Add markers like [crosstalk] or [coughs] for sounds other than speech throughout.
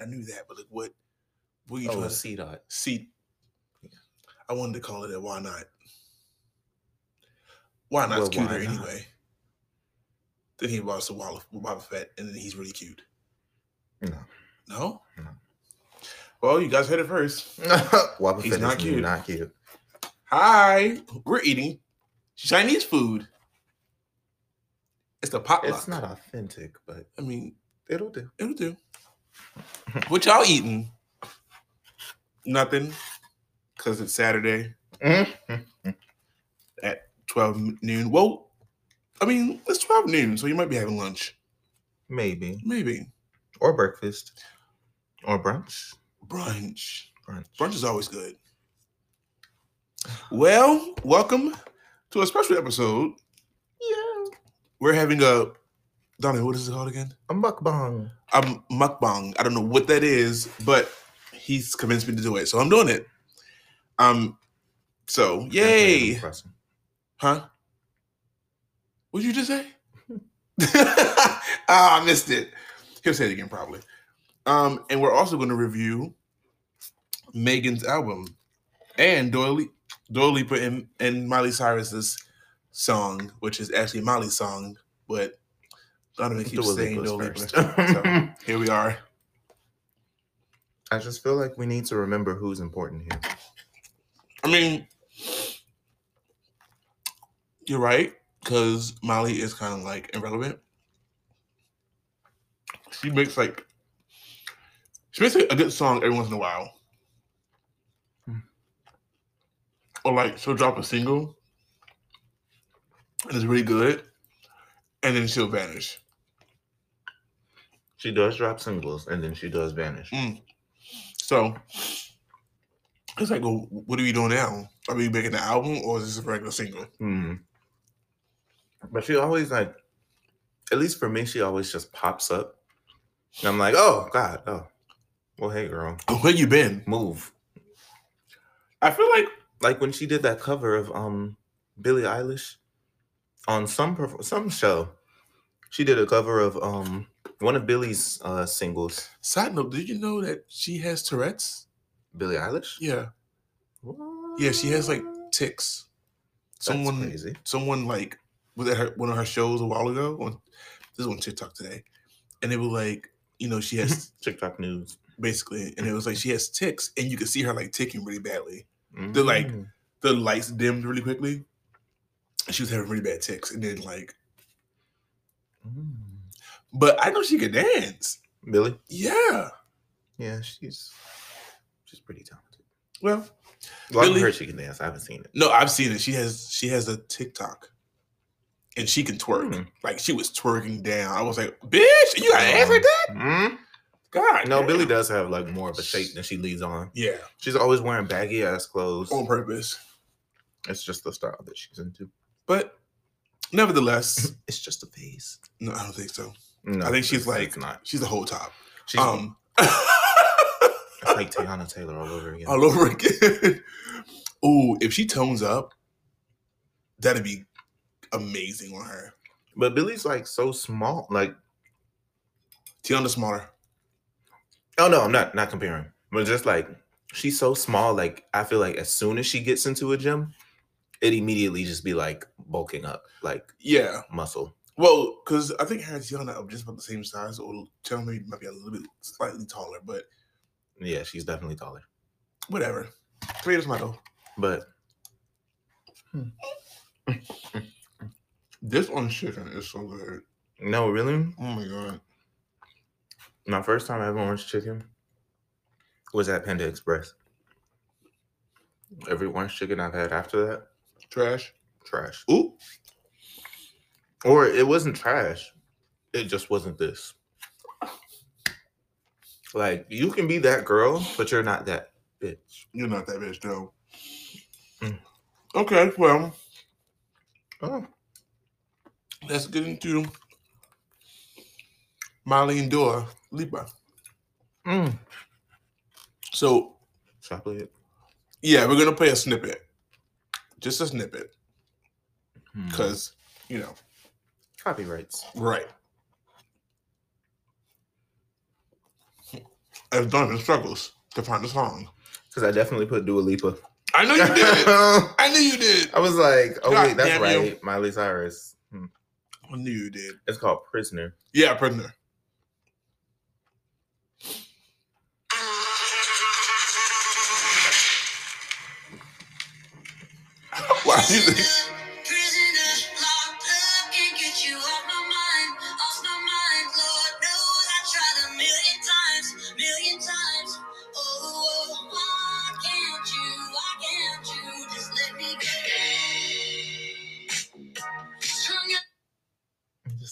I knew that, but like what? What are you Oh, trying to C dot. see? I wanted to call it a why not? Why not's Well, cuter not? anyway. Then he a Wall Boba Fett, and then he's really cute. No. No. No. Well, you guys heard it first. [laughs] Wobba He's Fett not is cute. Not cute. Hi, we're eating Chinese food. It's the potluck. It's not authentic, but I mean, it'll do. it'll do. What y'all eating? Nothing, because it's Saturday Mm-hmm. at twelve noon. Well, I mean, it's twelve noon, so you might be having lunch. Maybe. Maybe Or breakfast. Or brunch. brunch. Brunch. Brunch is always good. Well, welcome to a special episode. Yeah. We're having a Donnie. What is it called again? A mukbang. um mukbang. I don't know what that is, but he's convinced me to do it, so I'm doing it. Um, so yay, huh? What did you just say? [laughs] ah, I missed it. He'll say it again probably. Um, and we're also going to review Megan's album and Doily Dua Lipa and, and Miley Cyrus's song, which is actually Miley's song, but Donovan keeps Dua saying Lipa's Dua Lipa. first. [laughs] So here we are. I just feel like we need to remember who's important here. I mean, you're right because Molly is kind of like irrelevant. She makes like she makes like, a good song every once in a while, Hmm. or like she'll drop a single and it's really good, and then she'll vanish. She does drop singles and then she does vanish. Mm. So it's like, well, what are we doing now? Are we making an album or is this a regular single? Hmm. But she always like, at least for me, she always just pops up. And I'm like, oh God, oh. Well, hey girl, [laughs] Where you been? move. I feel like Like when she did that cover of um Billie Eilish on some perf- some show. She did a cover of um one of Billie's uh singles. Side note, did you know that she has Tourette's? Billie Eilish? Yeah. Yeah, she has like ticks. That's Someone crazy. someone like was at her one of her shows a while ago on this is on TikTok today. And it was like, you know, she has [laughs] TikTok news. basically and it was like she has ticks and you could see her like ticking really badly. They're like- Mm. The lights dimmed really quickly. She was having really bad ticks. And then like, Mm. But I know she could dance. Billie? Yeah. Yeah, she's she's pretty talented. Well, Well, I've heard she can dance. I haven't seen it. no, I've seen it. She has she has a TikTok. And she can twerk. Hmm. Like she was twerking down. I was like, bitch, you got ass like that? Mm. God. No, damn. Billie does have like more of a shape than she leads on. Yeah, She's always wearing baggy ass clothes. on purpose. It's just the style that she's into. But nevertheless, [laughs] It's just a phase. no, I don't think so. No, I think she's like not. she's the whole top. She's Um [laughs] it's like Teyana Taylor all over again. all over again. [laughs] Ooh, if she tones up, that'd be amazing on her. But Billie's like so small. Like, Teyana smaller. oh no, I'm not not comparing. But just like she's so small. Like I feel like as soon as she gets into a gym, it immediately just be like bulking up, like Yeah. muscle. Well, because I think and Teyana are just about the same size, or Teyana maybe might be a little bit slightly taller, but Yeah, she's definitely taller. whatever. Tomato, tomato. But This on chicken is so good. no, really, Oh my god. my first time having orange chicken was at Panda Express. Every orange chicken I've had after that, Trash. trash. Ooh. Or it wasn't trash. It just wasn't this. Like you can be that girl, but you're not that bitch. You're not that bitch, though. Mm. Okay, well, Oh, let's get into and Dua Lipa. mm. So, chocolate. yeah, we're gonna play a snippet, just a snippet, Hmm. because you know, copyrights. right? I've done Donovan struggles to find the song. Because I definitely put Dua Lipa. I know you did. I [laughs] I knew you did. I was like, oh God wait, that's damn you. right, Miley Cyrus. Hmm. I knew you did. It's called Prisoner. Yeah, prisoner. [laughs] Why do you think?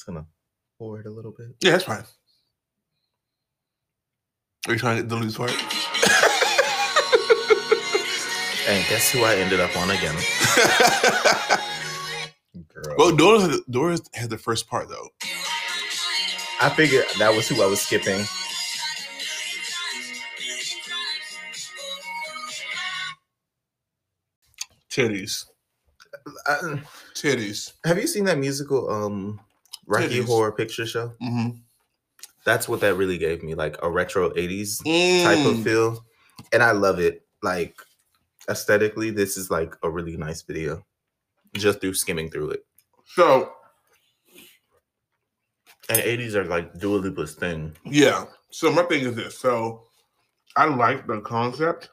Gonna forward a little bit. Yeah, that's fine. Are you trying to get the loose part? [laughs] And guess who I ended up on again? [laughs] Girl. well, Doris, had the- Doris had the first part though. I figured that was who I was skipping. Titties, I- titties. have you seen that musical um Rocky. Horror Picture Show? Mm-hmm. That's what that really gave me, like a retro 80s type Mm. of feel. And I love it. Like aesthetically, this is like a really nice video. Just through skimming through it. So And 80s are like Dua Lipa's thing. yeah. So my thing is this. So I like the concept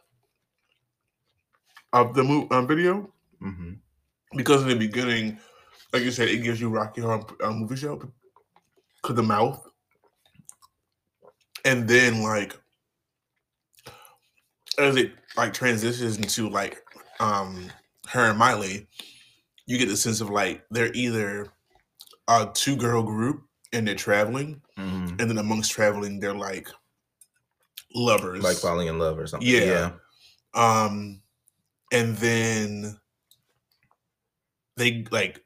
of the mo- um, video hmm because in the beginning, like you said, it gives you Rocky Horror um, movie show to the mouth, and then like as it like transitions into like um her and Miley, you get the sense of like they're either a two girl group and they're traveling, hmm and then amongst traveling they're like lovers, Like falling in love or something. Yeah. um and then they like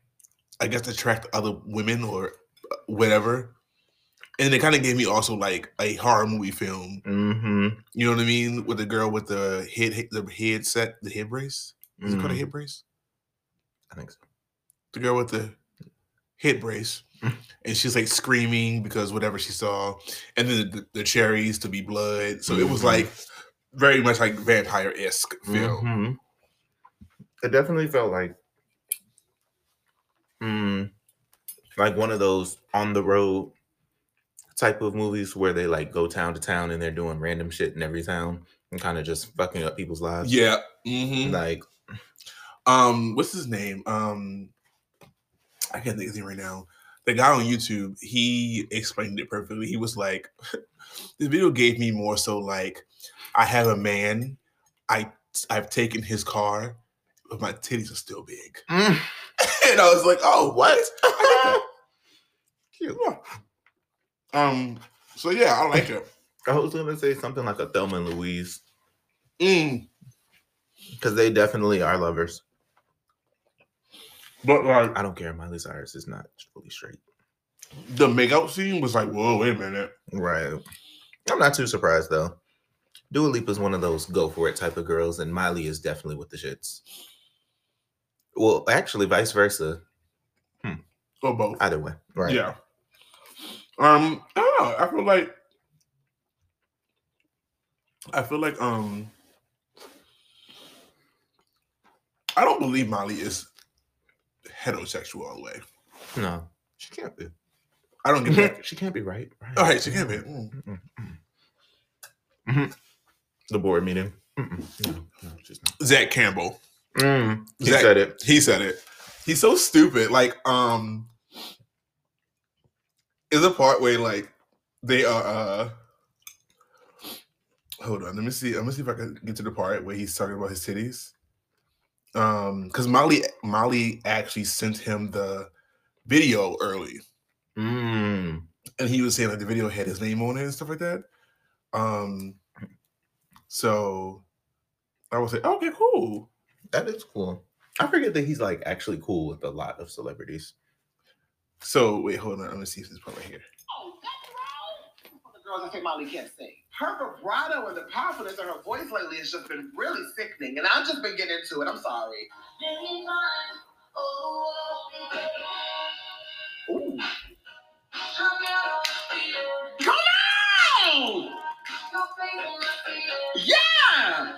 i guess attract other women or uh, whatever and it kind of gave me also like a horror movie film hmm you know what i mean with the girl with the head the head set the head brace is it called a Mhm. head brace I think so. the girl with the head brace Mm. [laughs] and she's like screaming because whatever she saw and then the, the cherries to be blood so it was Mhm. like very much like vampire-esque film Mhm. It definitely felt like, mm, like one of those on the road type of movies where they like go town to town and they're doing random shit in every town and kind of just fucking up people's lives. yeah hmm Like, um what's his name? Um i can't think of his name right now. The guy on youtube he explained it perfectly. He was like [laughs] this video gave me more so like i have a man i i've taken his car but my titties are still big. Mm, and i was like oh what cute. Um so yeah i like it I was gonna say something like a Thelma and Louise mm, because they definitely are lovers. but like I don't care. Miley Cyrus is not fully straight. the makeout scene was like whoa wait a minute Right. I'm not too surprised though. Dua Lipa is one of those go for it type of girls, and Miley is definitely with the shits. Well, actually, vice versa. or both Either way, right? Yeah. Um, I don't know. I feel like I feel like um I don't believe Molly is heterosexual all the way. No, she can't be. I don't get that. [laughs] she can't be right. right. All right, she can't be. Mm. Mm-mm, mm. Mhm. The board meeting. Mm-mm, No, no, she's not. Zach Campbell. Mm, he Zach- said it. He said it. He's so stupid. Like, um is a part where like they are uh hold on, let me see. Let me see if I can get to the part where he's talking about his titties. Um, because Molly Molly actually sent him the video early, Mm. and he was saying like the video had his name on it and stuff like that. Um, so I was like, okay, cool. That is cool. I forget that he's like actually cool with a lot of celebrities. So wait, hold on. Let me see if this part right here. Oh, that's wrong. The girls I say Molly can't sing. Her vibrato and the powerfulness of her voice lately has just been really sickening, and I've just been getting into it. I'm sorry. Ooh. Come on! Yeah.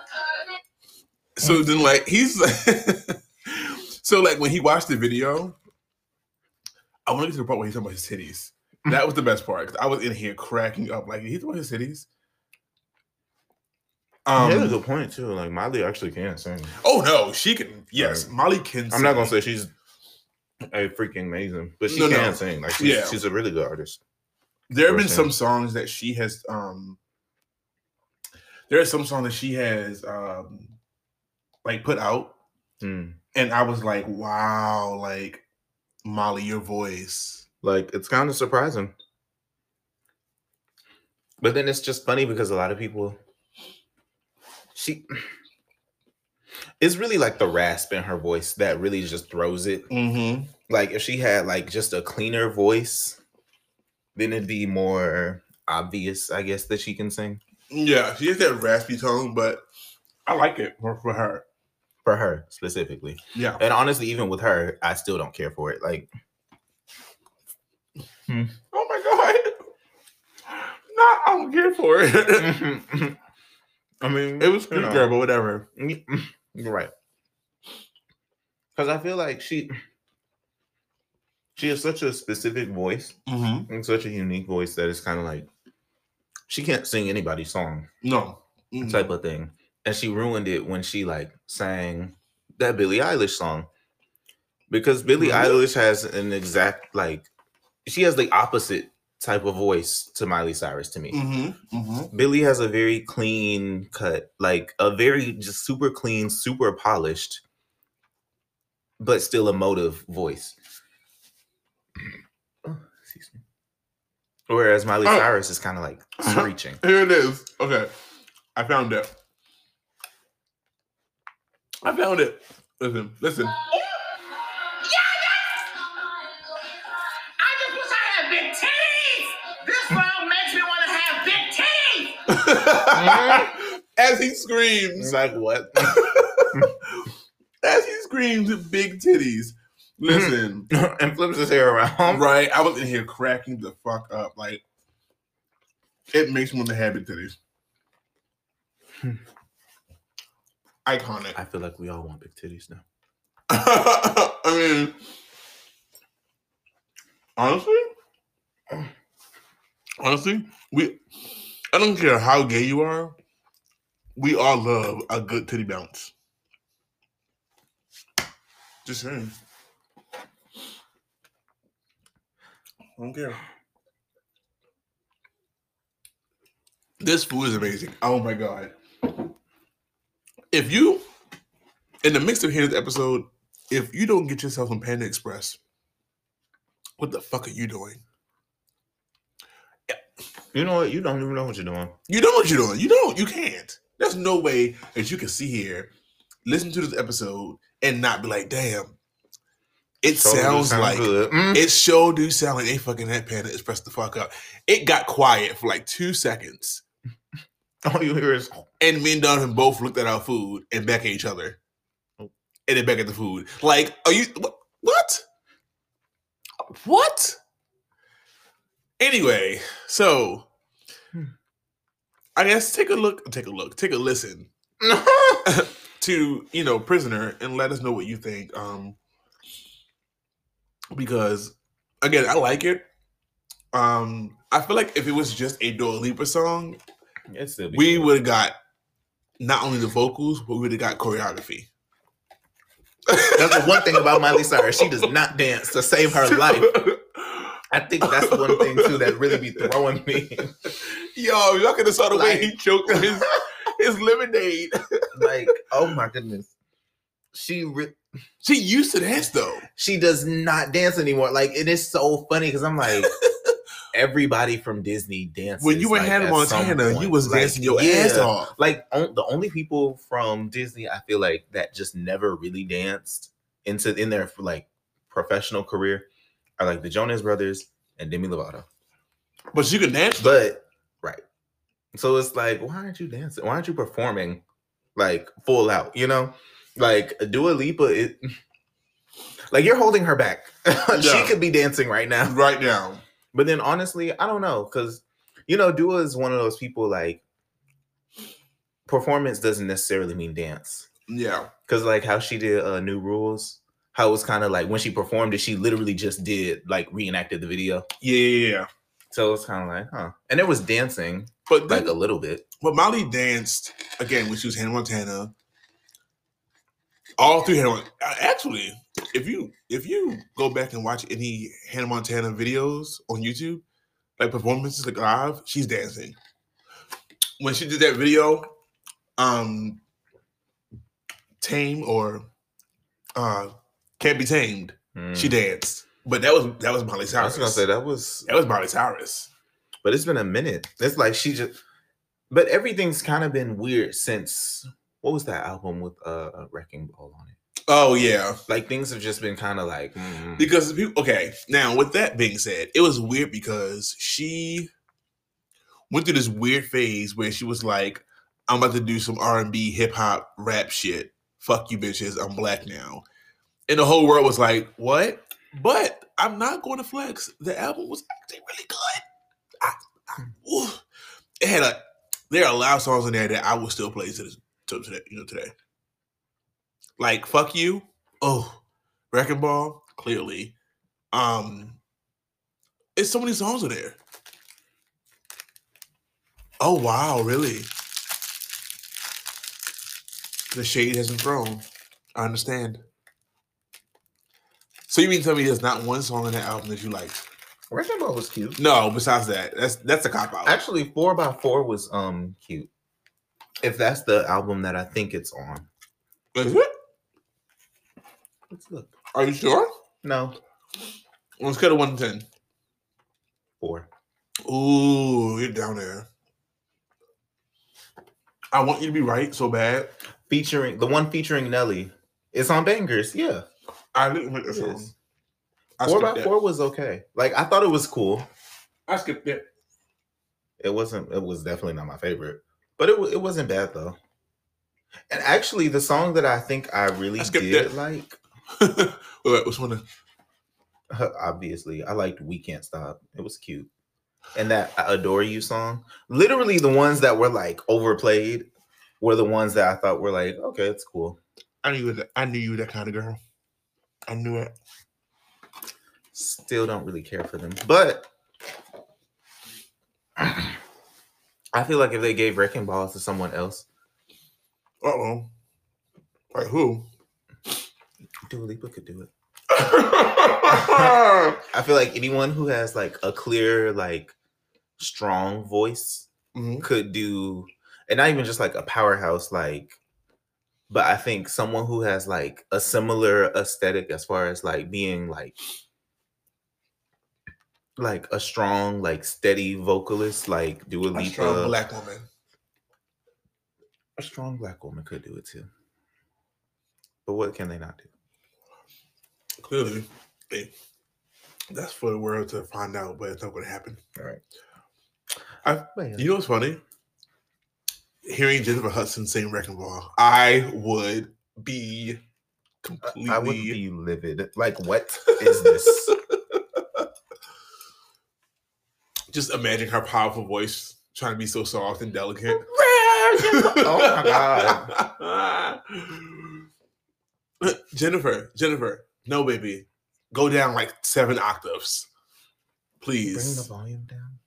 So then, like, he's [laughs] so like when he watched the video, I want to get to the part where he's talking about his titties. That was the best part because I was in here cracking up. Like, he's talking about his titties. Um, a good point too. Like Molly actually can sing. oh no, she can. Yes, Right. Molly can. I'm not gonna say she's a freaking amazing, but she No, no. can sing. Like she's, Yeah. she's a really good artist. There have been some songs that she has. um There are some songs that she has, um like put out, Hmm. and I was like, wow, like Molly, your voice. Like it's kind of surprising. But then it's just funny because a lot of people she it's really like the rasp in her voice that really just throws it. Mm-hmm. Like if she had like just a cleaner voice, then it'd be more obvious, I guess, that she can sing. Yeah, she has that raspy tone, but I like it for, for her. For her specifically. Yeah. And honestly, even with her, I still don't care for it. Like Oh my god. No, I don't care for it. [laughs] I mean, it was pretty know. good, but whatever. You're right. Because I feel like she she has such a specific voice Mm-hmm. and such a unique voice that it's kind of like she can't sing anybody's song No. Mhm. type of thing. And she ruined it when she like sang that Billie Eilish song. Because Billie Really? Eilish has an exact like she has the opposite type of voice to Miley Cyrus to me. Mm-hmm. Mm-hmm. Billie has a very clean cut, like a very just super clean, super polished, but still emotive voice. [clears throat] Oh, excuse me. Whereas Miley Oh. Cyrus is kind of like Uh-huh. screeching. Here it is. Okay. I found it. I found it. Listen, listen. I just wish I had big titties. This song makes me want to have big titties. [laughs] As he screams, like what? [laughs] as he screams big titties. Listen, [laughs] and flips his hair around. right? I was in here cracking the fuck up. Like, it makes me want to have big titties. Iconic. I feel like we all want big titties now. [laughs] I mean, honestly, honestly, we. I don't care how gay you are. We all love a good titty bounce. Just saying. I don't care. This food is amazing. Oh my god. If you in the mix of here this episode, if you don't get yourself on Panda Express, what the fuck are you doing? You know what? You don't even know what you're doing. You know what you're doing. You don't. You can't. There's no way that you can see here, listen to this episode, and not be like, damn. It So sounds sounds like. Mm. it sure do sound like they fucking had Panda Express the fuck up. It got quiet for like two seconds. [laughs] all you hear is And me and Donovan both looked at our food and back at each other. Oh. And then back at the food. Like, are you what? What? Anyway, so Hmm. I guess take a look, take a look, take a listen [laughs] to, you know, Prisoner and let us know what you think. Um because again, I like it. Um I feel like if it was just a Dua Lipa song, we would have got not only the vocals, but we would have got choreography. That's the one thing about Miley Cyrus. She does not dance to save her [laughs] life. I think that's one thing too that really be throwing me. Yo, y'all could have saw the way he choked his his lemonade. [laughs] like, oh my goodness, she re- She used to dance though. she does not dance anymore. Like it is so funny because I'm like, everybody from Disney dances. When you were like, Hannah Montana, you was Like, dancing your yeah. ass off. Like on, the only people from Disney, I feel like that just never really danced into in their like professional career are like the Jonas Brothers and Demi Lovato. But you can dance. But right. So it's like, why aren't you dancing? Why aren't you performing like full out? You know? Like Dua Lipa, it [laughs] like you're holding her back. [laughs] she could be dancing right now. right now. But then honestly, I don't know, because you know, Dua is one of those people like performance doesn't necessarily mean dance. Yeah. Cause like how she did uh new rules, how it was kind of like when she performed it, she literally just did like reenacted the video. Yeah, yeah, yeah. So it's kind of like, huh. And there was dancing, But then, like a little bit. but Molly danced again when she was Hannah Montana. All three Hannah actually, if you if you go back and watch any Hannah Montana videos on YouTube, like performances like live, she's dancing. When she did that video, um Tame or uh Can't Be Tamed, she Mm. danced. But that was that was Molly I was gonna say that was that was Molly Cyrus. but it's been a minute. It's like she just but everything's kind of been weird since what was that album with uh Wrecking Ball on it? Oh yeah. Like things have just been kind of like mm, because people okay now with that being said it was weird because she went through this weird phase where she was like i'm about to do some r&b hip-hop rap shit. Fuck you bitches. I'm black now. And the whole world was like what? But i'm not going to flex. The album was actually really good. I, I, it had a there are a lot of songs in there that i will still play to this to today you know today like fuck you oh Wrecking Ball, clearly. Um, it's so many songs in there. Oh wow, really? The shade has been thrown. I understand. So you mean tell me there's not one song in that album that you liked? Wrecking Ball was cute. No, besides that, that's that's a cop out. Actually, four by four was um cute. If that's the album that I think it's on. Is it? Let's look. Are you sure? No, On a scale of one to ten. four. Ooh, you're down there. I want you to be right so bad. Featuring the one featuring Nelly. It's on Bangers. Yeah. I didn't like the It song. I four by that. four was okay. Like I thought it was cool. I skipped it. It wasn't. It was definitely not my favorite, but it it wasn't bad though. And actually, the song that I think I really I did it. like, [laughs] wait, which one? [laughs] obviously, I liked "We Can't Stop." It was cute, and that "I "Adore You" song. Literally, the ones that were like overplayed were the ones that I thought were like, okay, it's cool. I knew that. I knew you were that kind of girl. I knew it. Still don't really care for them, but [clears throat] I feel like if they gave Wrecking balls to someone else, Uh oh. Like who? Dua Lipa could do it. [laughs] I feel like anyone who has like a clear, like strong voice could do, and not even just like a powerhouse, like, but I think someone who has like a similar aesthetic as far as like being like, like a strong, like steady vocalist, like Dua A Lipa, strong black woman. a strong black woman could do it too. But what can they not do? Clearly, hey, that's for the world to find out, but it's not going to happen. All right. I-. You know what's funny? Hearing Jennifer Hudson sing Wrecking Ball, I would be completely. I would be livid. Like, what is [laughs] this? Just imagine her powerful voice trying to be so soft and delicate. [laughs] oh my god. [laughs] Jennifer, Jennifer, no, baby, go down like seven octaves, Please. Bring the volume down.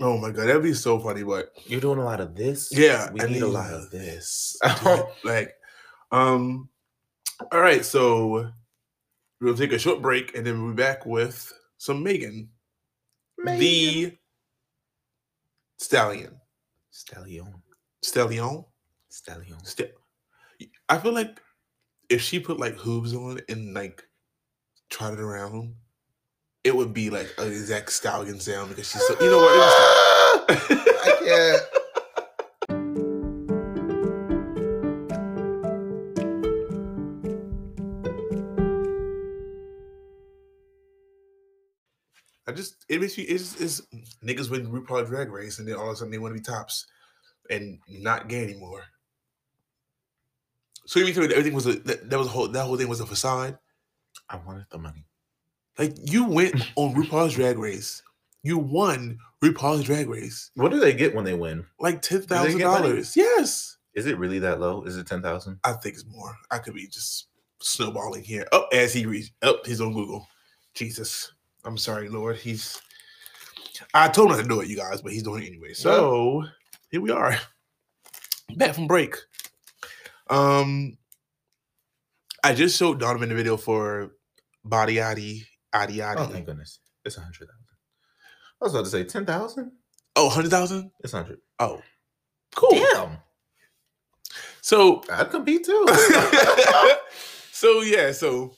Oh my god, that'd be so funny. But You're doing a lot of this. yeah, we I need a lot of this. this. [laughs] like, um, all right, so we'll take a short break and then we'll be back with some Megan, the stallion, Stallion. stallion. Stallion. St- I feel like if she put like hooves on and like trotted around, it would be like an exact stallion sound because she's so. You know what? [laughs] I can't. Makes me it's, it's niggas win RuPaul Drag Race and then all of a sudden they want to be tops and not gay anymore. So you mean to me that everything was a that, that was a whole that whole thing was a facade? I wanted the money. Like you went on RuPaul's Drag Race You won RuPaul's Drag Race. What do they get when they win? Like ten thousand dollars. Yes. Is it really that low? Is it ten thousand? I think it's more. I could be just snowballing here. Oh, as he reads. Oh, he's on Google. Jesus. I'm sorry, Lord. He's I told him not to do it, you guys, but he's doing it anyway. So here we are. Back from break. Um I just showed Donovan the video for Body Yaddy Adi Adi. Oh thank goodness. It's a hundred thousand. I was about to say ten thousand. Oh, hundred thousand? It's hundred. Oh. Cool. Damn. So I'd compete too. [laughs] so yeah, so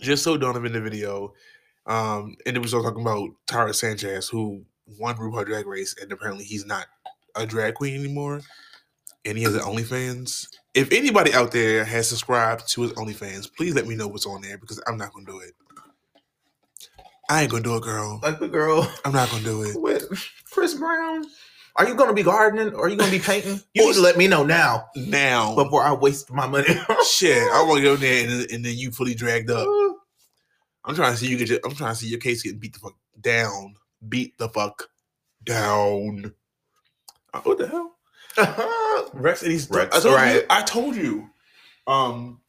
just so Donovan the video, um, and it was all talking about Tyra Sanchez, who won RuPaul Drag Race, and apparently he's not a drag queen anymore, and he has an OnlyFans. If anybody out there has subscribed to his OnlyFans, please let me know what's on there because I'm not gonna do it. I ain't gonna do it, girl. like the girl I'm not gonna do it. [laughs] with Chris Brown. Are you gonna be gardening or are you gonna be painting? [laughs] You need to let me know now Now, before I waste my money. [laughs] shit, I want to go there and, and then you fully dragged up. I'm trying to see you get your. I'm trying to see your case getting beat the fuck down. Beat the fuck down. Uh, what the hell? [laughs] Rex and he's. Rex, I told right. you. I told you. Um.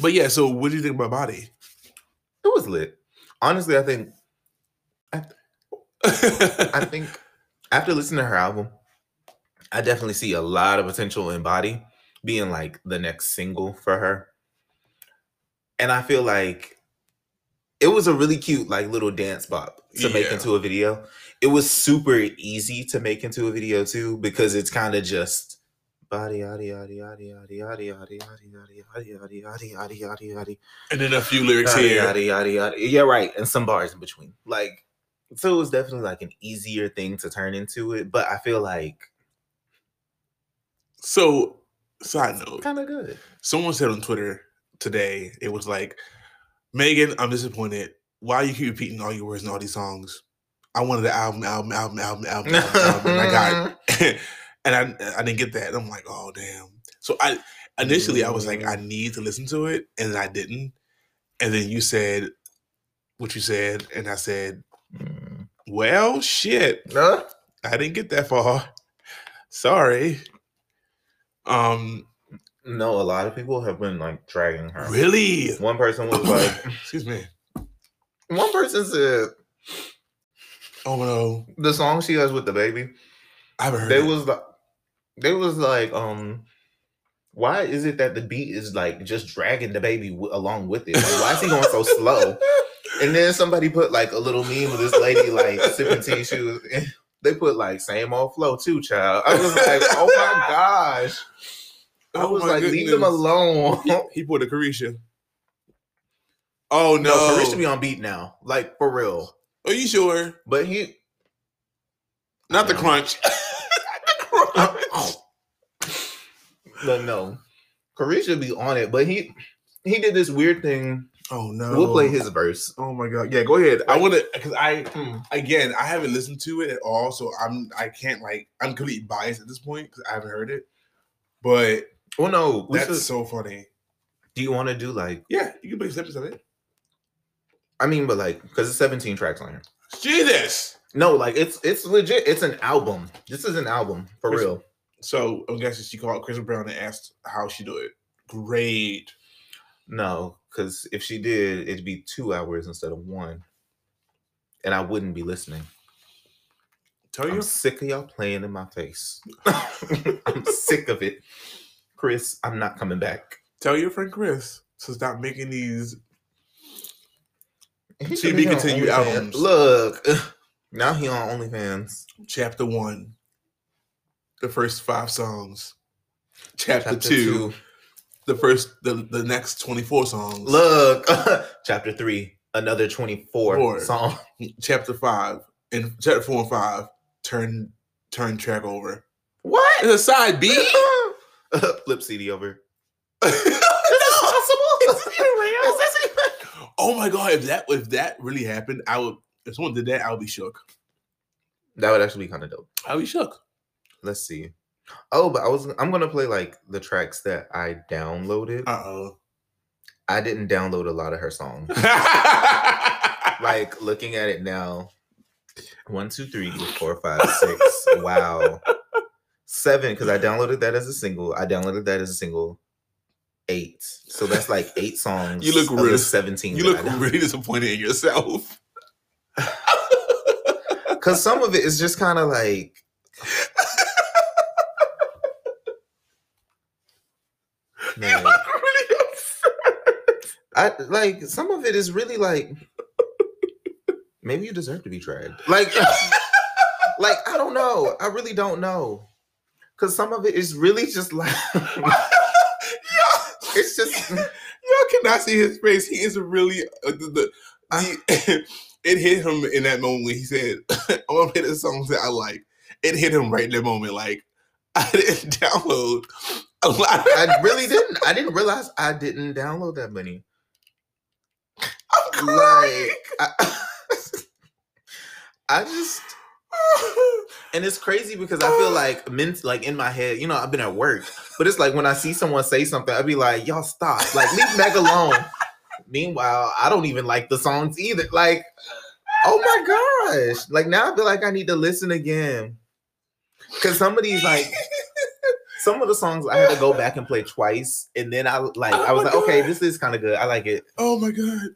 But yeah. So, what do you think about Body? It was lit. Honestly, I think I [laughs] think after listening to her album, I definitely see a lot of potential in Body being like the next single for her. And I feel like it was a really cute, like little dance bop to make into a video. It was super easy to make into a video too, because it's kind of just body, yaddy, yaddy, yaddy, yaddy, yaddy, yaddy, yaddy, yaddy, yaddy, yaddy, yaddy, yaddy, yaddy, yaddy, and then a few lyrics here. yaddy, yaddy, yaddy. Yeah, right. And some bars in between. Like, so it was definitely like an easier thing to turn into it. But I feel like So, side note. kind of good. Someone said on Twitter today, it was like, Megan, I'm disappointed. Why you keep repeating all your words in all these songs? I wanted the album, album, album, album, album, album, album, and I got it. [laughs] [laughs] and I I didn't get that. And I'm like, oh damn. So I initially I was like, I need to listen to it, and I didn't. And then you said what you said, and I said, Mm. well, shit. Huh? I didn't get that far. Sorry. Um, No, a lot of people have been like dragging her. really? One person was [coughs] like, Excuse me. one person said Oh no, the song she has with the baby. I haven't heard. They it. was like, they was like, um, why is it that the beat is like just dragging the baby w- along with it? Like, why is he going so slow? And then somebody put like a little meme of this lady like sipping tea. She was, [laughs] they put like same old flow too, child. I was like, oh my [laughs] gosh. I Oh was my like, leave them alone. He put a Carisha. Oh no, no, Chris should be on beat now, like for real. Are you sure? But he, Not the No. crunch. [laughs] [laughs] but no, Carisha be on it. But he, he did this weird thing. oh no. We'll play his verse. Oh my god. Yeah, go ahead. I want to because I Hmm. again I haven't listened to it at all, so I'm I can't like I'm completely biased at this point because I haven't heard it. But Well, no, we that's should- so funny. do you want to do like? Yeah, you can play snippets of it. I mean, but like, because it's 17 tracks on here. Jesus. No, like it's it's legit. It's an album. This is an album for Chris- real. So I'm guessing she called Chris Brown and asked how she do it. Great. No, because if she did, it'd be two hours instead of one, and I wouldn't be listening. Tell you. I'm sick of y'all playing in my face. [laughs] I'm sick of it, Chris. I'm not coming back. Tell your friend Chris to stop making these. He To be continued albums. Look, [laughs] now he on OnlyFans. Chapter one, the first five songs. Chapter, Chapter two, the first, the, the next 24 songs. Look, [laughs] chapter three, another 24 Four. song. Chapter five, and chapter four and five, turn turn track over. What? It's a side B. [laughs] [laughs] Flip CD over. Impossible! [laughs] Is this real? Is this even? oh my god, if that if that really happened, I would if someone did that, I would be shook. That would actually be kind of dope. I would be shook. Let's see. Oh, but I was I'm gonna play like the tracks that I downloaded. Uh oh. I didn't download a lot of her songs. [laughs] like looking at it now, One, two, three, four, five, six. wow. Seven, because I downloaded that as a single. I downloaded that as a single. Eight. So that's like eight songs. You look of the real- 17. You look really disappointed in yourself. [laughs] [laughs] Because some of it is just kind of like. Man, really upset. I like some of it is really like maybe you deserve to be tried. Like [laughs] like I don't know. I really don't know. Cause some of it is really just like [laughs] yeah, it's just [laughs] Y'all cannot see his face. He is really uh, the, the, the- [laughs] it hit him in that moment when he said, "I want to play the songs that I like." It hit him right in that moment. Like I didn't download a lot. I really didn't. I didn't realize I didn't download that many. I'm crying. Like I, I just and it's crazy because I feel like ment- like in my head, you know, I've been at work, but it's like when I see someone say something, I'd be like, "Y'all stop! Like leave Meg alone." Meanwhile, I don't even like the songs either. Like, oh my gosh! Like now, I feel like I need to listen again because some of these like some of the songs I had to go back and play twice, and then I like Oh I was like, okay, this is kind of good. I like it. oh my god,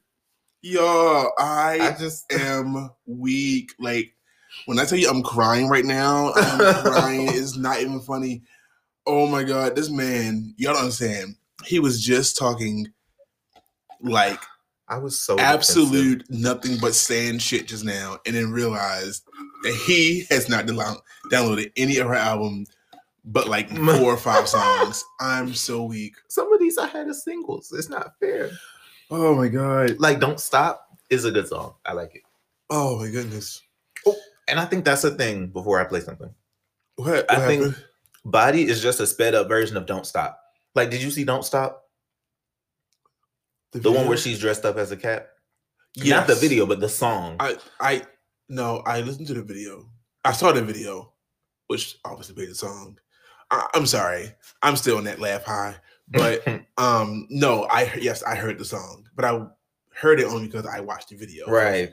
y'all! I I just am weak. Like when I tell you I'm crying right now, I'm crying. It's [laughs] not even funny. Oh my god, this man, y'all don't understand. He was just talking like I was so defensive. absolute nothing but saying shit just now, and then realized that he has not download- downloaded any of her album, but like [laughs] four or five songs. I'm so weak. Some of these I had as singles. It's not fair. Oh my god. Like "Don't Stop" is a good song. I like it, Oh my goodness. Oh. And I think that's a thing. Before I play something, What, what I think- happened? "Body" is just a sped up version of "Don't Stop." Like, did you see "Don't Stop"? The one where she's dressed up as a cat. Not the video, but the song. I I no, I listened to the video. I saw the video, which obviously made the song. I, I'm sorry, I'm still in that laugh high, but [laughs] um, no, I yes, I heard the song, but I heard it only because I watched the video. right,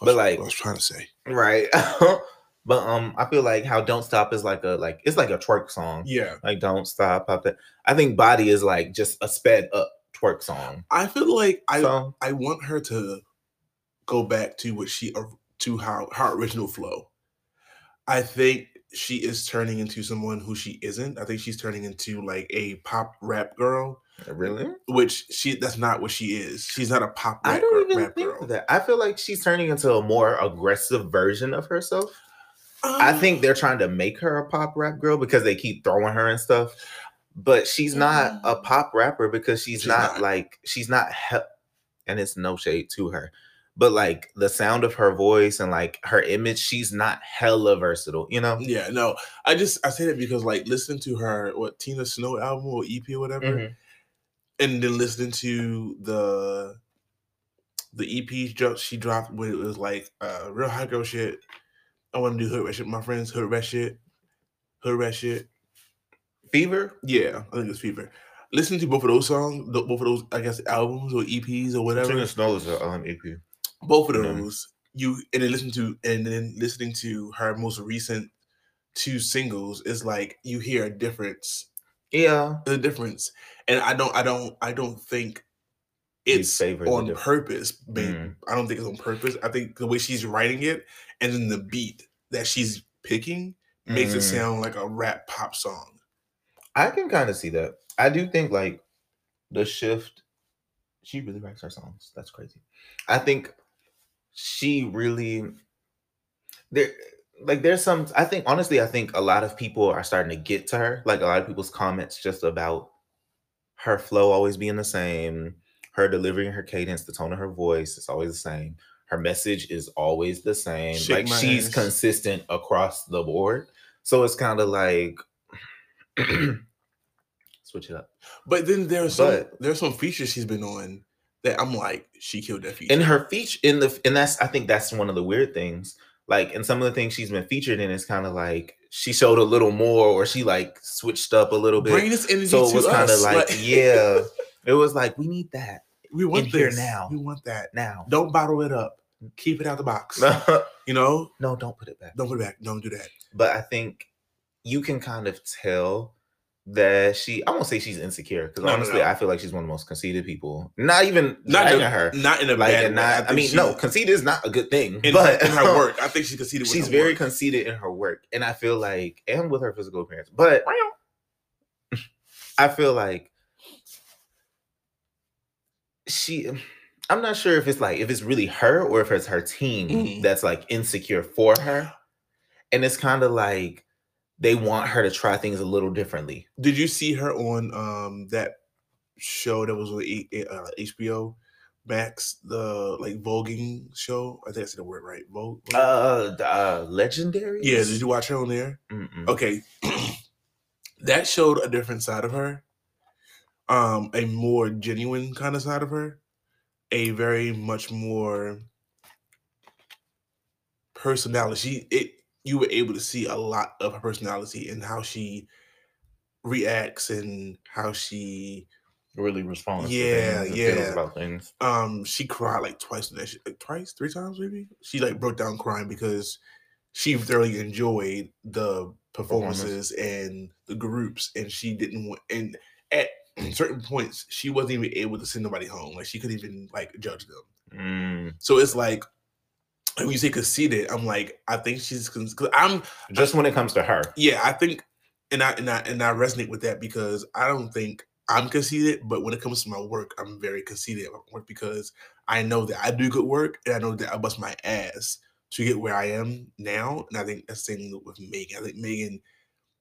but like- I was trying to say, right. [laughs] but um, I feel like how "Don't Stop" is like a like it's like a twerk song. yeah, Like "Don't Stop," pop that. I think "Body" is like just a sped up twerk song. I feel like I so I want her to go back to what she to how her original flow. I think she is turning into someone who she isn't. I think she's turning into like a pop rap girl. Really. which she that's not what she is. She's not a pop I don't girl- even rap think girl. that. I feel like she's turning into a more aggressive version of herself. I Um, think they're trying to make her a pop rap girl because they keep throwing her and stuff. But she's not a Mm. pop rapper because she's, She's not, not. like she's not he- and it's no shade to her. But like the sound of her voice and like her image, she's not hella versatile, you know? yeah, no. I just I say that because like listening to her what Tina Snow album or EP or whatever, Mhm. And then listening to the the EP she dropped when it was like uh real high girl shit. I want to do hood rat shit. with My friends hood rat shit, hood rat shit. Fever? Yeah, I think it's Fever. Listening to both of those songs, th- both of those I guess albums or EPs or whatever. Tina Snow is a um, EP. both of those you and then listen to and then listening to her most recent two singles is like you hear a difference Yeah. the difference and i don't i don't i don't think it's on purpose babe. Mm. i don't think it's on purpose i think the way she's writing it and then the beat that she's picking makes it Mm. sound like a rap pop song I can kind of see that. I do think like the shift. She really writes her songs. That's crazy. I think she really there. Like there's some. I think honestly, I think a lot of people are starting to get to her. Like a lot of people's comments just about her flow always being the same, her delivering her cadence, the tone of her voice is always the same. Her message is always the same. Shake like she's ass. consistent across the board. So it's kind of like [clears throat] switch it up. but then there's some there's some features she's been on that i'm like she killed that feature in her feature in the and that's I think that's one of the weird things. Like and some of the things she's been featured in, is kind of like she showed a little more, or she like switched up a little bit. bring this energy so it was kind of us. like, [laughs] yeah, it was like we need that we want in here now. we want that now. Don't bottle it up. keep it out the box. [laughs] you know? No, don't put it back. Don't put it back. Don't do that. But I think you can kind of tell that she I won't say she's insecure because No, no, honestly no. I feel like she's one of the most conceited people. Not even Not in a, her. not in a Like bad not, I, think mean, she- no, conceited is not a good thing. in, but in her work, I [laughs] think she conceited. With she's very work. conceited in her work. And I feel like and with her physical appearance. But I feel like she I'm not sure if it's like if it's really her or if it's her team Mhm. that's like insecure for her. And it's kind of like they want her to try things a little differently. Did you see her on um that show that was E- uh, HBO Max, the like voguing show? I think I said the word right. Vogue. Vogue? Uh, uh legendary. yeah. Did you watch her on there? Mm-mm. Okay, [clears throat] that showed a different side of her, um, a more genuine kind of side of her, a very much more personality. She it you were able to see a lot of her personality and how she reacts and how she really responds. Yeah, to things and feels yeah. About things. um she cried like twice that shit, like twice, three times maybe. She like broke down crying because she thoroughly enjoyed the performances and the groups, and she didn't want. And at certain points, she wasn't even able to send nobody home. Like she couldn't even like judge them. Mm. So it's like when you say conceited, I'm like I think she's because I'm Just when it comes to her. yeah I think and I and I and I resonate with that because I don't think I'm conceited, but when it comes to my work, I'm very conceited at my work because I know that I do good work and I know that I bust my ass to get where I am now. And I think that's the same with Megan. I think Megan,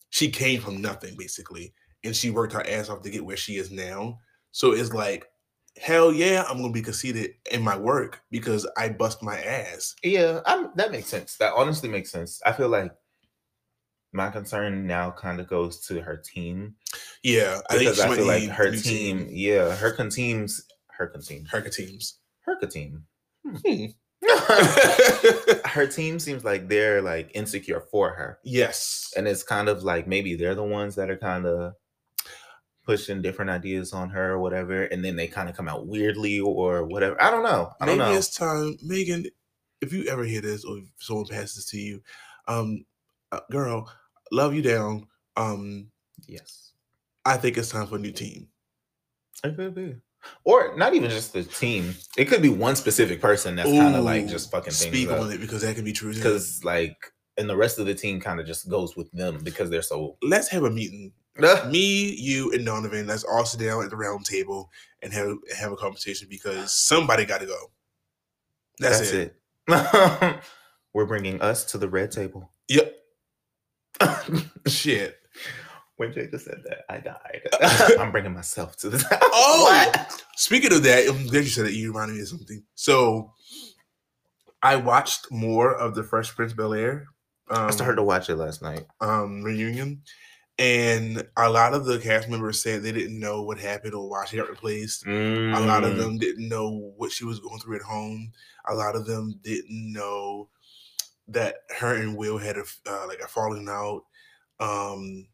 she came from nothing basically, and she worked her ass off to get where she is now. So it's like, hell yeah, I'm gonna be conceited in my work because I bust my ass. Yeah, I'm, that makes sense. That honestly makes sense. I feel like my concern now kind of goes to her team Yeah, I think because I, feel like her new team, yeah, her con teams, her con team, her teams. her con team. Hmm. [laughs] her team seems like they're like insecure for her. yes, and it's kind of like maybe they're the ones that are kind of pushing different ideas on her or whatever and then they kind of come out weirdly or whatever i don't know i don't maybe know it's time, Megan. If you ever hear this or if someone passes to you, um, uh, girl, love you down. Um, yes I think it's time for a new team. it could be or not even just the team it could be one specific person that's kind of like just fucking Speak on it because that can be true. because like and the rest of the team kind of just goes with them because they're so let's have a meeting. Me, you, and Donovan. Let's all sit down at the round table and have have a conversation because somebody got to go. That's, that's, it. it, [laughs] we're bringing us to the red table Yep. [laughs] Shit. When Jacob said that, I died. [laughs] I'm bringing myself to the. Oh! What? Speaking of that, I'm glad you said that. You reminded me of something. So, I watched more of the Fresh Prince Bel Air. Um, I started to watch it last night. um, reunion, and a lot of the cast members said they didn't know what happened or why she got replaced. A lot of Mm. them didn't know what she was going through at home. A lot of them didn't know that her and Will had a uh, like a falling out. Um,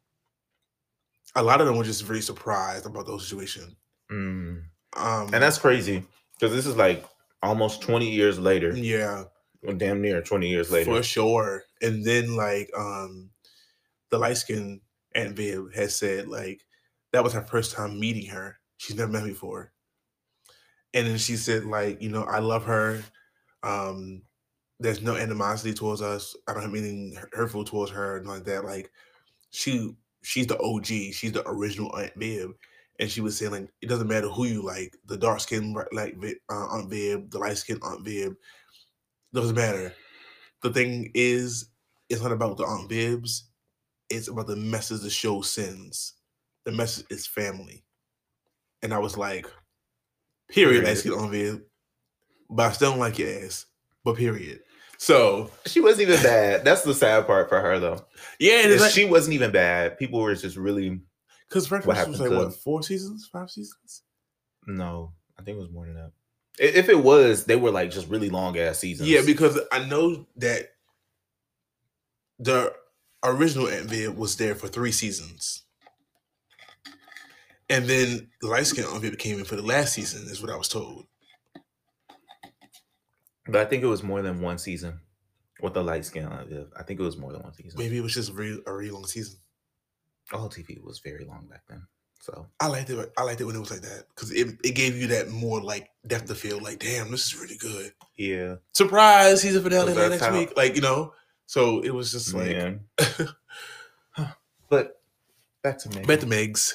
a lot of them were just very surprised about the whole situation. Mm. Um, and that's crazy because this is like almost 20 years later. yeah, Well, damn near 20 years later. for sure. And then like um, the light skin Aunt Viv has said like that was her first time meeting her. She's never met me before. And then she said like you know I love her. Um, there's no animosity towards us. I don't have anything hurtful towards her and like that. Like she she's the OG. She's the original Aunt Viv. And she was saying like it doesn't matter who you like, the dark skin like uh, Aunt Viv, the light skin Aunt Viv, doesn't matter. The thing is, it's not about the Aunt Vivs. It's about the message the show sends. The message is family. And I was like, period, Period. Aunt Viv. But I still don't like your ass. But period. So She wasn't even bad. That's the sad part for her, though. yeah, and like, she wasn't even bad. People were just really because Fresh what was like to- what four seasons, five seasons. no. I think it was more than that. If it was, they were like just really long ass seasons. Yeah, because I know that the original Viv was there for three seasons. And then the light skin Aunt Viv came in for the last season, is what I was told. But I think it was more than one season with the light skin. I think it was more than one season. Maybe it was just a really, a really long season. All TV was very long back then. So I liked it. I liked it when it was like that because it, it gave you that more like depth to feel like, damn, this is really good. Yeah. Surprise, season finale like next how, week. Like, you know. So it was just like [laughs] But back to Meg. Back to Megs.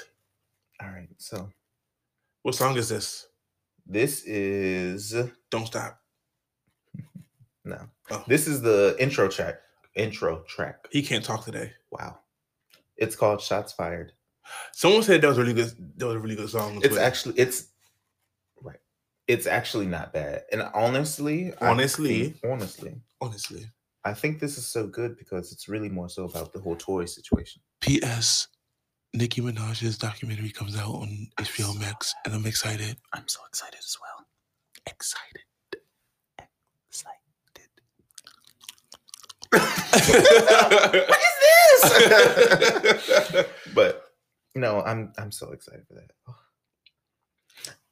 All right. So what song is this? This is Don't Stop. [laughs] no. Oh. This is the intro track. Intro track. He can't talk today. Wow. It's called Shots Fired. Someone said that was really good. That was a really good song. It's actually it's right. It's actually not bad. And honestly, honestly, think, honestly, honestly, I think this is so good because it's really more so about the whole Tory situation. P.S. Nicki Minaj's documentary comes out on HBO Max, and I'm excited. I'm so excited as well. Excited. Excited. what is this? [laughs] but no, I'm I'm so excited for that.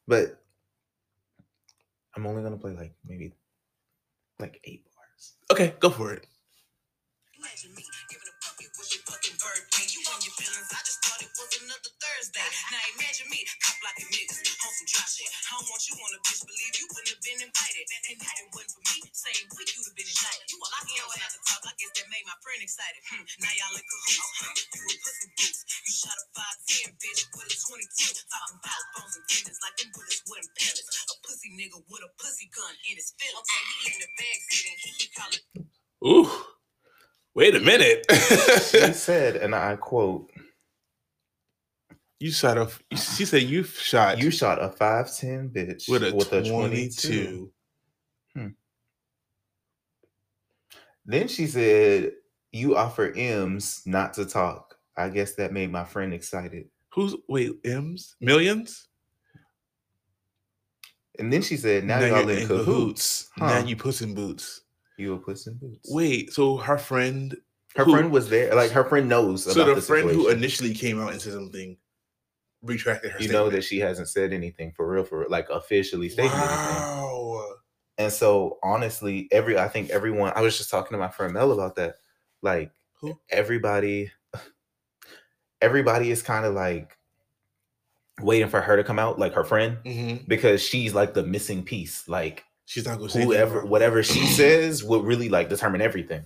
But I'm only gonna play like maybe like eight. Okay, go for it. Thursday. Now imagine me, cop blocking niggas on some dry shit. I don't want you on a bitch, believe you wouldn't have been invited. And if it wasn't for me, same week you'd have been indicted. You all I can was not to talk, I guess that made my friend excited. Hmm. Now y'all in cahoots. Huh. You a pussy boots. You shot a 5'10 bitch with a 22. Talking about bones and tendons like them bullets wouldn't pellets. A pussy nigga with a pussy gun in his feelings. Okay, he in the bag sitting, he be calling. Ooh. Wait a minute. she said, and I quote, you shot a. She said you shot. You shot a five ten bitch with a with a twenty two. Hmm. Then she said you offer M's not to talk. I guess that made my friend excited. Who's wait M's millions? And then she said, "Now, now y'all in, in cahoots. cahoots. Huh. Now you puss in boots. You a puss in boots." Wait, so her friend, her who, friend was there. Like her friend knows. So the, the friend who initially came out and said something retracted her. You statement. know that she hasn't said anything for real, for real, like officially stated wow. anything. And so honestly, every I think everyone. I was just talking to my friend Mel about that. Like Who? everybody, [sighs] everybody is kind of like waiting for her to come out, like her friend, mm-hmm. because she's like the missing piece. Like she's not going to whoever, whatever she says will really like determine everything.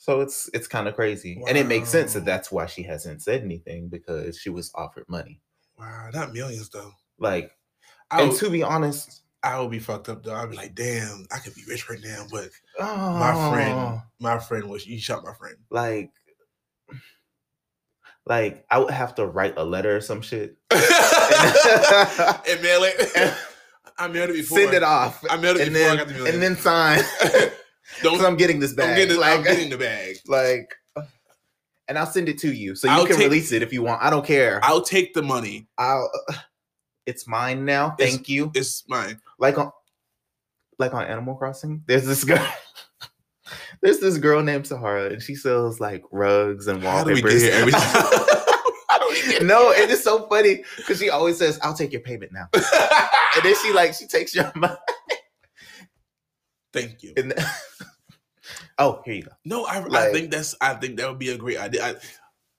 So it's it's kind of crazy, wow. and it makes sense that that's why she hasn't said anything because she was offered money. Wow, not millions though. Like, I and would, to be honest, I would be fucked up though. I'd be like, damn, I could be rich right now, but oh, my friend, my friend was you shot my friend. Like, like I would have to write a letter or some shit [laughs] and mail it. [laughs] I mailed it before. Send it off. I mailed it and before then, I got the million. And then sign. [laughs] Don't. I'm getting this bag. I'm getting, like, I'm getting the bag. [laughs] Like, and I'll send it to you so you I'll can take, release it if you want. I don't care. I'll take the money. I'll. It's mine now. Thank it's, you. It's mine. Like on, like on Animal Crossing. There's this girl. [laughs] there's this girl named Saharah, and she sells like rugs and wallpapers. [laughs] no, it is so funny because she always says, "I'll take your payment now," and then she like she takes your money. Thank you. And, [laughs] oh, here you go. No, I, like, I think that's I think that would be a great idea. I,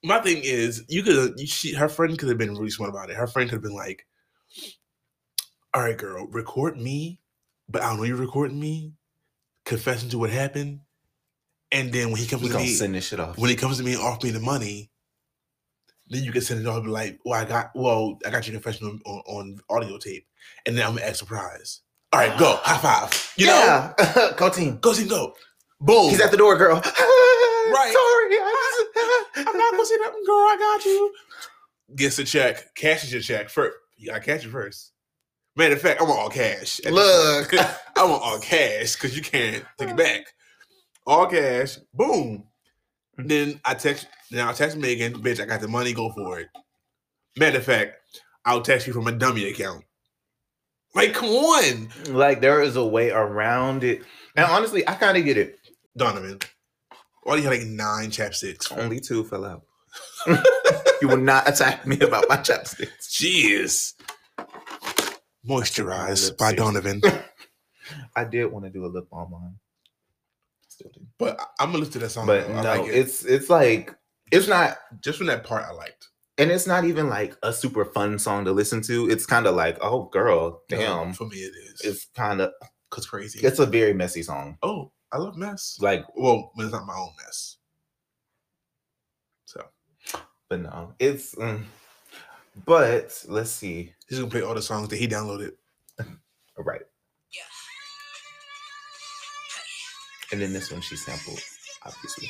my thing is, you could she her friend could have been really smart about it. Her friend could have been like, "All right, girl, record me, but I don't know you're recording me, confessing to what happened, and then when he comes to me, send this shit off. When he comes to me and offer me the money." Then you can send it off and be like, well, I got well, I got your confession on, on, on audio tape. And then I'm gonna act surprise. All right, go. High five. You yeah. know? [laughs] go team. Go team, go. Boom. He's at the door, girl. [laughs] right. Sorry. I am [laughs] not going to see that, girl. I got you. Gets a check. Cashes your check. First, you got to cash it first. Matter of fact, I want all cash. Look. I want all cash because you can't take it back. All cash. Boom. Mm-hmm. Then I text, then I'll text Megan, bitch, I got the money, go for it. Matter of fact, I'll text you from a dummy account. Like, come on. Like, there is a way around it. And honestly, I kind of get it. Donovan, why do you have like nine chapsticks? Only two fell out. [laughs] you will not attack me about my chapsticks. Jeez. Moisturized by Donovan. [laughs] I did want to do a lip balm line. Still do. But I'm gonna listen to that song. But no, like it. it's it's like it's not just from that part I liked. And it's not even like a super fun song to listen to. It's kind of like, oh girl, damn. No, for me it is. It's kind of cause crazy. It's a very messy song. Oh, I love mess. Like, well, but it's not my own mess. So, but no, it's. Mm, but let's see. He's gonna play all the songs that he downloaded. right. Yeah. And then this one she sampled, obviously.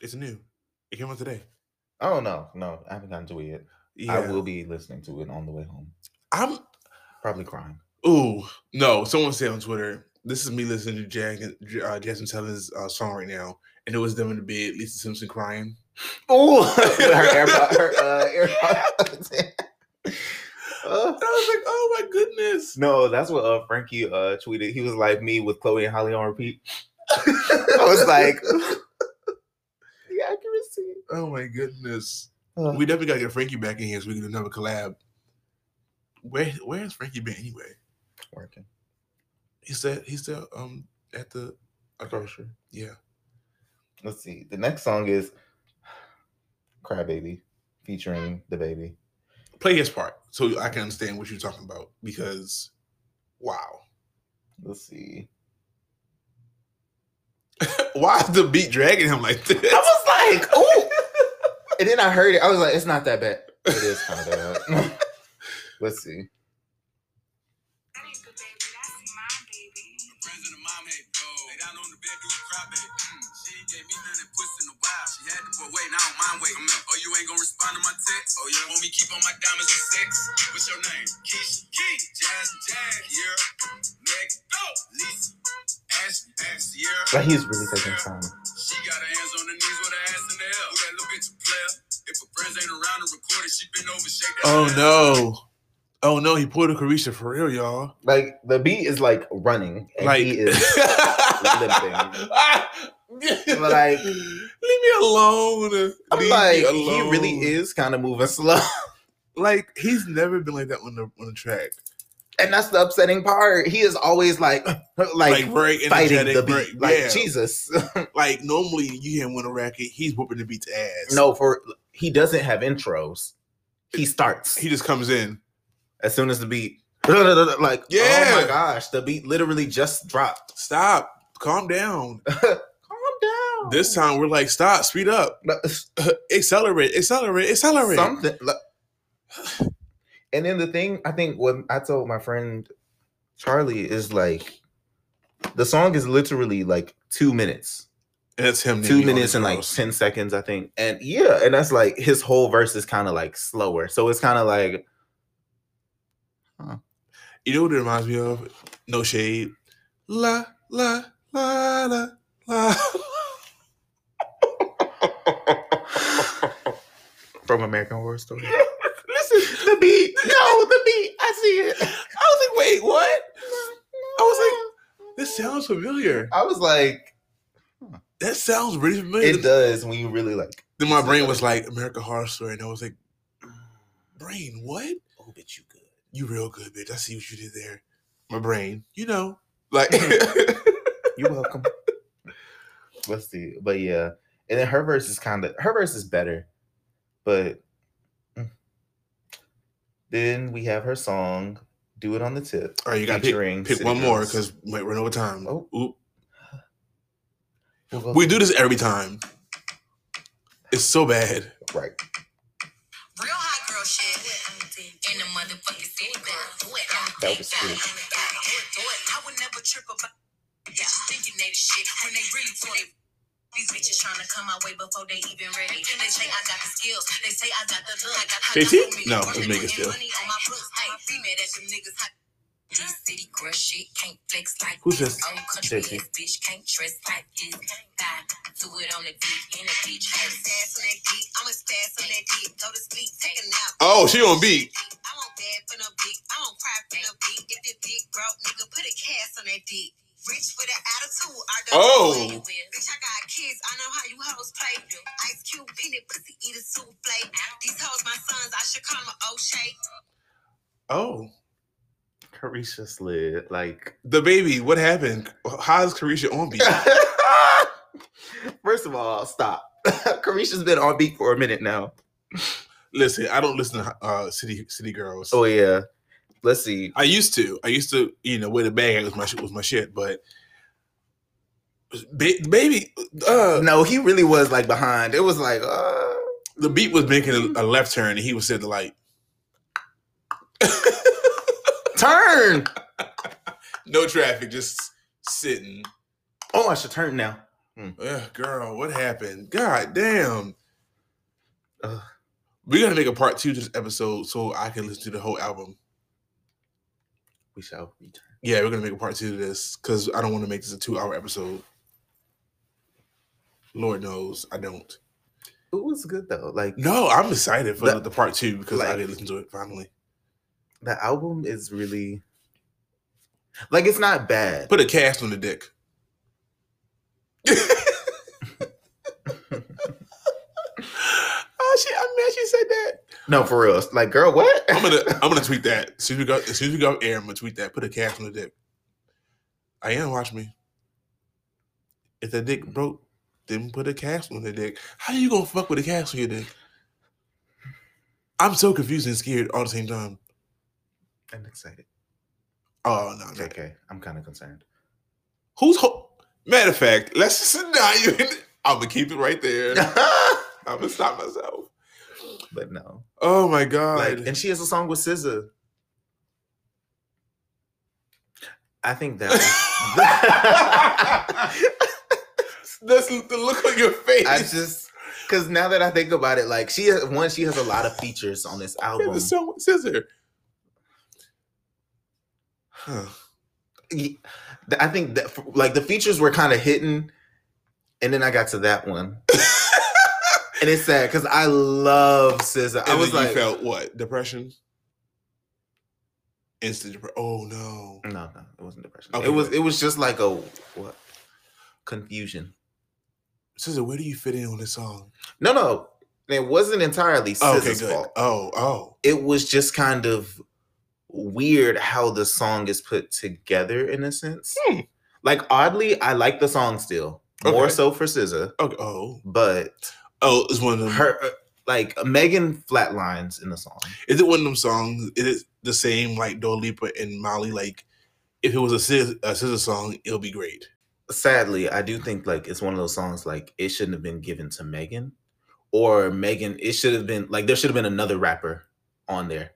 It's new. It came out today. Oh no, no, I haven't gotten to it yet. Yeah. I will be listening to it on the way home. I'm probably crying. Ooh, no. Someone said on Twitter, this is me listening to Jag, uh, Jazmine Sullivan's uh, song right now, and it was them in the bed, Lisa Simpson crying. Oh, [laughs] her AirPod, [laughs] her uh, AirPod. [laughs] Uh, I was like, oh my goodness. No, that's what uh, Frankie uh, tweeted. He was like me with Chloe and Halle on repeat. I was like. Oh my goodness. Uh, we definitely gotta get Frankie back in here so we can do another collab. Where where has Frankie been anyway? Working. He said he's still um at the grocery. Yeah. Let's see. The next song is Crybaby featuring DaBaby. Play his part so I can understand what you're talking about because wow. Let's see. [laughs] Why is the beat dragging him like this? I was like, oh. And then I heard it. I was like, it's not that bad. [laughs] It is kind of bad. [laughs] Let's see. wait. Mm. Mm. Oh, you ain't gonna respond to my text? Oh, yeah. Want me keep on my diamonds and sex? What's your name? Keisha. Key. Jazz. Jazz. Yeah. Meg. Go. Lisa. Ash. Ash. Yeah. But he's really taking time. She got her hands on her knees ain't around to record she been over, shake. Oh, no. Oh no, he pulled a Caresha for real, y'all. Like the beat is like running, and like, he is [laughs] limping. like, leave me alone. I'm leave like, alone. he really is kind of moving slow. [laughs] like he's never been like that on the on the track. And that's the upsetting part. He is always like, [laughs] like, like very fighting the beat. Very, like yeah. Jesus. like normally you hear him on a racket, he's whooping the beat's ass. No, for he doesn't have intros. He starts. He just comes in as soon as the beat. [laughs] Like, oh yeah. Oh my gosh, the beat literally just dropped. Stop. Calm down. [laughs] Calm down. This time we're like, stop, speed up, [laughs] accelerate, accelerate, accelerate. Something. And then the thing I think what I told my friend Charlie is like, the song is literally like two minutes. And it's him. Two minutes and like 10 seconds, I think. And yeah, and that's like his whole verse is kind of like slower. So it's kind of like, huh. You know what it reminds me of? No shade. La, la, la, la, la. [laughs] From American Horror Story. [laughs] Listen, the beat. No, the beat. I see it. I was like, wait, what? I was like, this sounds familiar. I was like. That sounds really familiar. It does when you really like. Then my brain was like, American Horror Story, and I was like, brain, what? Oh, bitch, you good. You real good, bitch. I see what you did there. My brain, you know, like. [laughs] [laughs] You're welcome. Let's see, but yeah, and then her verse is kind of her verse is better, but mm. then we have her song "Do It on the Tip." All right, you got to pick, pick one more because we might run over time. Oh, Oop. We do this every time. It's so bad. Right. Real hot girl shit in the motherfucking city. That was good. I would never trip about yeah. thinking they the shit when they really These bitches trying to come my way before they even ready. They say I got the skills. They say I got the look. I got JT? No, it's Megan still. This city crush shit can't flex like Who's this? Old country ass bitch can't dress like this. Die, do it on the dick in a beach. Hey, stash on that dick. I'm a stash on that dick. Go to sleep, take a nap. Oh, she on beat. I won't bad for no dick. I won't cry for no dick. If the dick broke, nigga, put a cast on that dick. Rich with an attitude. I don't oh. know Bitch, I got kids. I know how you hoes play. Ice Cube, peanut pussy, eat a souffle. These hoes my sons. I should call them O'Shea. Oh. Caresha slid. Like DaBaby, what happened? How's Caresha on beat? [laughs] First of all, stop. [laughs] Caresha's been on beat for a minute now. Listen, I don't listen to uh, City City Girls. Oh yeah, let's see. I used to. I used to, you know, wear the bag was my was my shit, but baby, uh, no, he really was like behind. It was like uh, the beat was making a, a left turn, and he was said to like turn. [laughs] no traffic, just sitting. Oh, I should turn now. Hmm. Ugh, girl, what happened? God damn. Ugh. We're gonna make a part two to this episode so I can listen to the whole album we shall return. Yeah, we're gonna make a part two to this because I don't want to make this a two hour episode. Lord knows I don't. It was good though. Like no, I'm excited for the, the part two because like, I to listen to it finally. The album is really like it's not bad. Put a cast on the dick. [laughs] oh shit! I'm mad she said that. No, for real. Like, girl, what? I'm gonna [laughs] I'm gonna tweet that. As soon as we go as soon as we go air, I'm gonna tweet that. Put a cast on the dick. I am watch me. If the dick broke, then put a cast on the dick. How you gonna fuck with a cast on your dick? I'm so confused and scared all the same time. And excited. Oh no, no. Okay, I'm kind of concerned. Who's ho- matter of fact? Let's just not even. I'm gonna keep it right there. [laughs] I'm gonna stop myself but no. Oh my god! Like, and she has a song with SZA. I think that. [laughs] That's the look on your face. I just because now that I think about it, like she has one, she has a lot of features on this album. The song with SZA. [sighs] Huh. I think that like the features were kind of hidden, and then I got to that one. [laughs] and it's sad because I love SZA. I was like, felt what depression? Instant depression. Oh no, no, no, it wasn't depression. Okay, it was. It was just like a what? Confusion. SZA, where do you fit in on this song? No, no, it wasn't entirely SZA's okay, fault. Oh, oh, it was just kind of weird how the song is put together in a sense. Hmm. Like oddly, I like the song still. Okay. More so for SZA. Okay. Oh, but Oh, it's one of them. Her uh, like Megan flatlines in the song. Is it one of them songs? Is it the same like Dua Lipa and Molly? Like, if it was a SZA, a SZA song, it'll be great. Sadly, I do think like it's one of those songs like it shouldn't have been given to Megan, or Megan. It should have been like there should have been another rapper on there.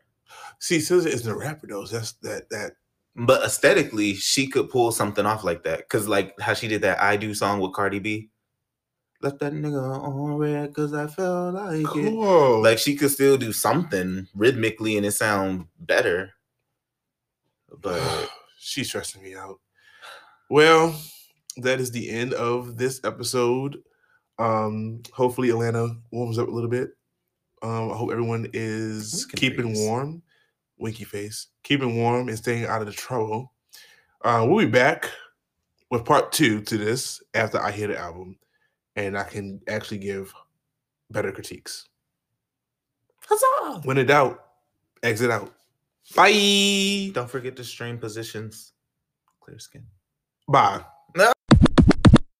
See, SZA isn't a rapper though. So that's that that. But aesthetically, she could pull something off like that. Cause like how she did that "I Do" song with Cardi B left that nigga on red because I felt like cool. it. Like she could still do something rhythmically and it sound better. But [sighs] she's stressing me out. Well, that is the end of this episode. Um, hopefully Atlanta warms up a little bit. Um, I hope everyone is keeping warm. Winky face, keeping warm and staying out of the trouble. Uh, we'll be back with part two to this after I hear the album and I can actually give better critiques. Huzzah! When in doubt, exit out. Bye. Don't forget to stream positions. Clear skin. Bye.